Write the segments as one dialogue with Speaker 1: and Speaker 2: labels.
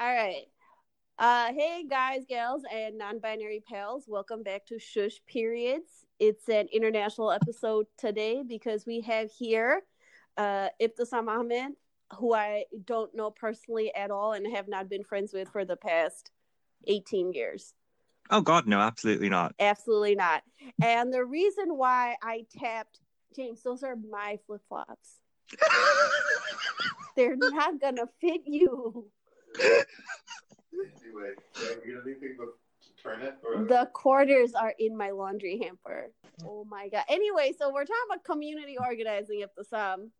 Speaker 1: All right. Uh, hey guys, gals, and non-binary pals. Welcome back to Shush Periods. It's an international episode today because we have here uh, Ibtisam Ahmed, who I don't know personally at all and have not been friends with for the past 18 years.
Speaker 2: Oh God, no, absolutely not.
Speaker 1: Absolutely not. And the reason why I tapped James, those are my flip flops. They're not gonna fit you.
Speaker 3: Anyway, you gonna leave people to turn it? Or...
Speaker 1: The quarters are in my laundry hamper. Oh my god. Anyway, so we're talking about community organizing at the sum.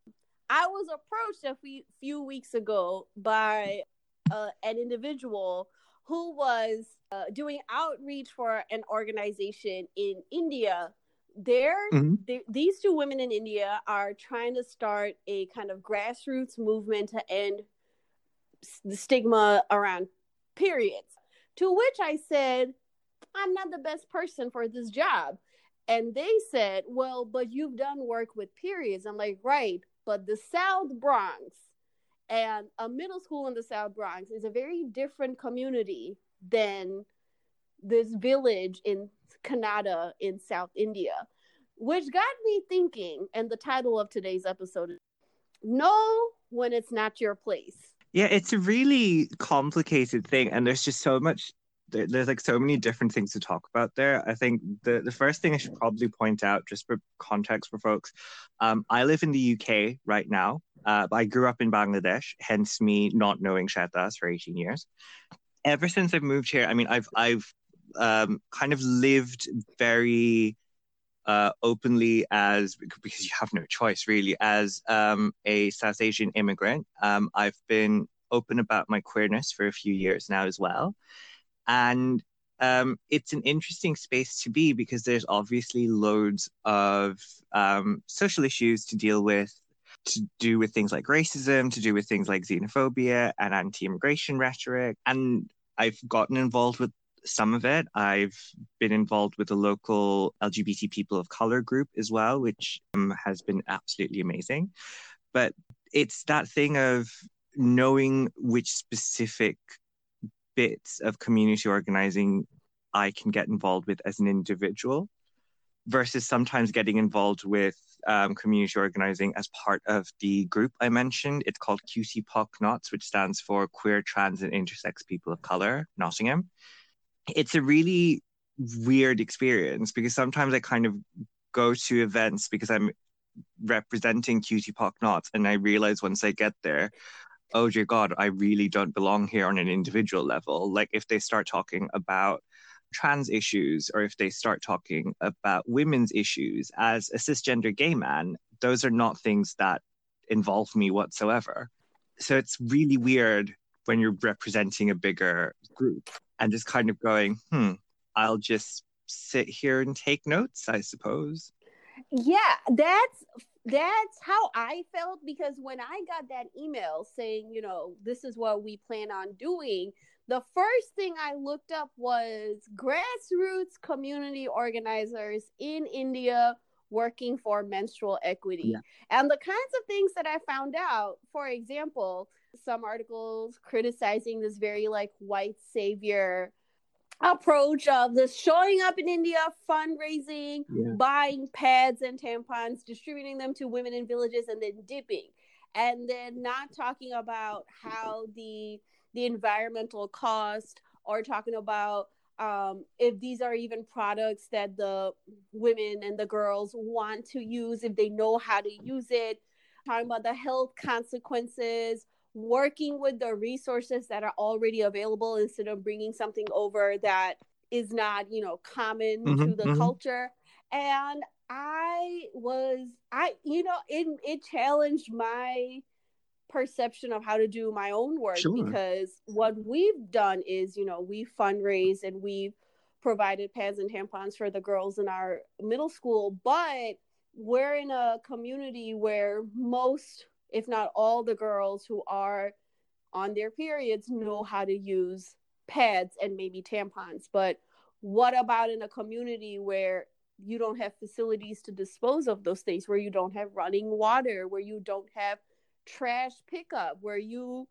Speaker 1: I was approached a few, few weeks ago by uh, an individual who was uh, doing outreach for an organization in India. There,
Speaker 2: Mhm.
Speaker 1: they- these two women in India are trying to start a kind of grassroots movement to end s- the stigma around periods. To which I said, I'm not the best person for this job. And they said, Well, but you've done work with periods. I'm like, Right, but the South Bronx and a middle school in the South Bronx is a very different community than this village in Kannada in South India, which got me thinking. And the title of today's episode is Know When It's Not Your Place.
Speaker 2: Yeah, it's a really complicated thing, and there's just so much. There, there's like so many different things to talk about there. I think the the first thing I should probably point out, just for context for folks, um, I live in the UK right now. Uh, I grew up in Bangladesh, hence me not knowing Shatas for 18 years. Ever since I've moved here, I mean, I've I've um, kind of lived very uh, openly as because you have no choice really as um, a South Asian immigrant. Um, I've been open about my queerness for a few years now as well, and um, it's an interesting space to be because there's obviously loads of um, social issues to deal with. To do with things like racism, to do with things like xenophobia and anti immigration rhetoric. And I've gotten involved with some of it. I've been involved with the local LGBT people of color group as well, which um, has been absolutely amazing. But it's that thing of knowing which specific bits of community organizing I can get involved with as an individual versus sometimes getting involved with um, community organizing as part of the group I mentioned. It's called QTPOC Notts, which stands for Queer, Trans, and Intersex People of Color, Nottingham it's a really weird experience because sometimes I kind of go to events because I'm representing QTPOC Notts and I realize once I get there, oh dear God, I really don't belong here on an individual level. Like if they start talking about trans issues or if they start talking about women's issues as a cisgender gay man, those are not things that involve me whatsoever. So it's really weird when you're representing a bigger group and just kind of going, hmm, I'll just sit here and take notes, I suppose.
Speaker 1: Yeah, that's that's how I felt because when I got that email saying, you know, this is what we plan on doing, the first thing I looked up was grassroots community organizers in India working for menstrual equity.
Speaker 2: Yeah.
Speaker 1: And the kinds of things that I found out, for example, some articles criticizing this very like white savior approach of this showing up in India, fundraising,
Speaker 2: Yeah.
Speaker 1: buying pads and tampons, distributing them to women in villages, and then dipping. And then not talking about how the the environmental cost or talking about um, if these are even products that the women and the girls want to use, if they know how to use it, talking about the health consequences, working with the resources that are already available instead of bringing something over that is not, you know, common to
Speaker 2: Mhm,
Speaker 1: the
Speaker 2: mhm.
Speaker 1: culture. And I was, I, you know, it, it challenged my perception of how to do my own work
Speaker 2: Sure.
Speaker 1: because what we've done is, you know, we fundraised and we've provided pads and tampons for the girls in our middle school, but we're in a community where most, if not all, the girls who are on their periods know how to use pads and maybe tampons. But what about in a community where you don't have facilities to dispose of those things, where you don't have running water, where you don't have trash pickup, where you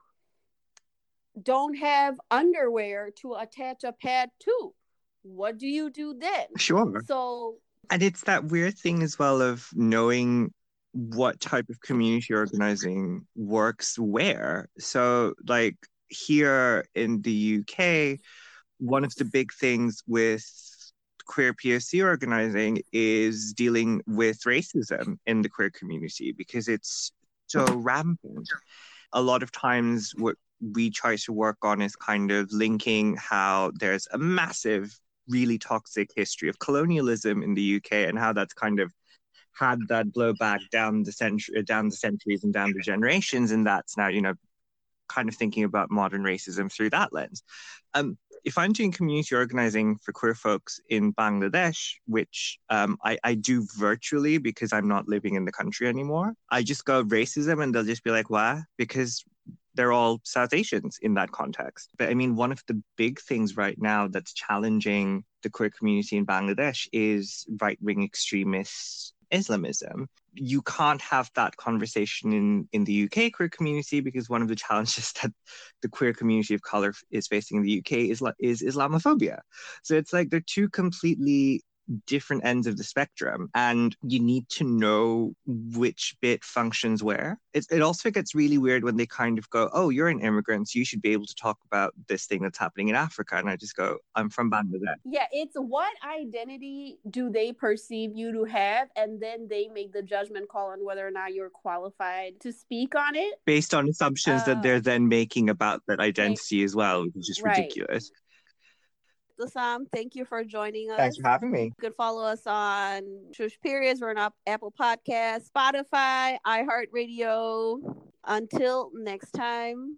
Speaker 1: don't have underwear to attach a pad to. What do you do then?
Speaker 2: Sure.
Speaker 1: So
Speaker 2: And it's that weird thing as well of knowing what type of community organizing works where. So, like here in the UK, one of the big things with queer POC organizing is dealing with racism in the queer community because it's so rampant. A lot of times, what we try to work on is kind of linking how there's a massive, really toxic history of colonialism in the UK and how that's kind of had that blowback down the century, down the centuries and down the generations, and that's now you know kind of thinking about modern racism through that lens. Um, if I'm doing community organizing for queer folks in Bangladesh, which um, I, I do virtually because I'm not living in the country anymore, I just go racism and they'll just be like, why? Because they're all South Asians in that context. But I mean, one of the big things right now that's challenging the queer community in Bangladesh is right wing extremist Islamism. You can't have that conversation in, in the UK queer community because one of the challenges that the queer community of color is facing in the UK is is Islamophobia. So it's like they're two completely different ends of the spectrum and you need to know which bit functions where. It, it also gets really weird when they kind of go oh you're an immigrant so you should be able to talk about this thing that's happening in africa. And i just go i'm from bangladesh.
Speaker 1: Yeah it's what identity do they perceive you to have and then they make the judgment call on whether or not you're qualified to speak on it?
Speaker 2: Based on assumptions uh, that they're then making about that identity as well which is ridiculous
Speaker 1: Sam, thank you for joining us.
Speaker 2: Thanks for having me.
Speaker 1: You can follow us on Shush Periods. We're on Apple Podcast, Spotify, iHeartRadio. Until next time.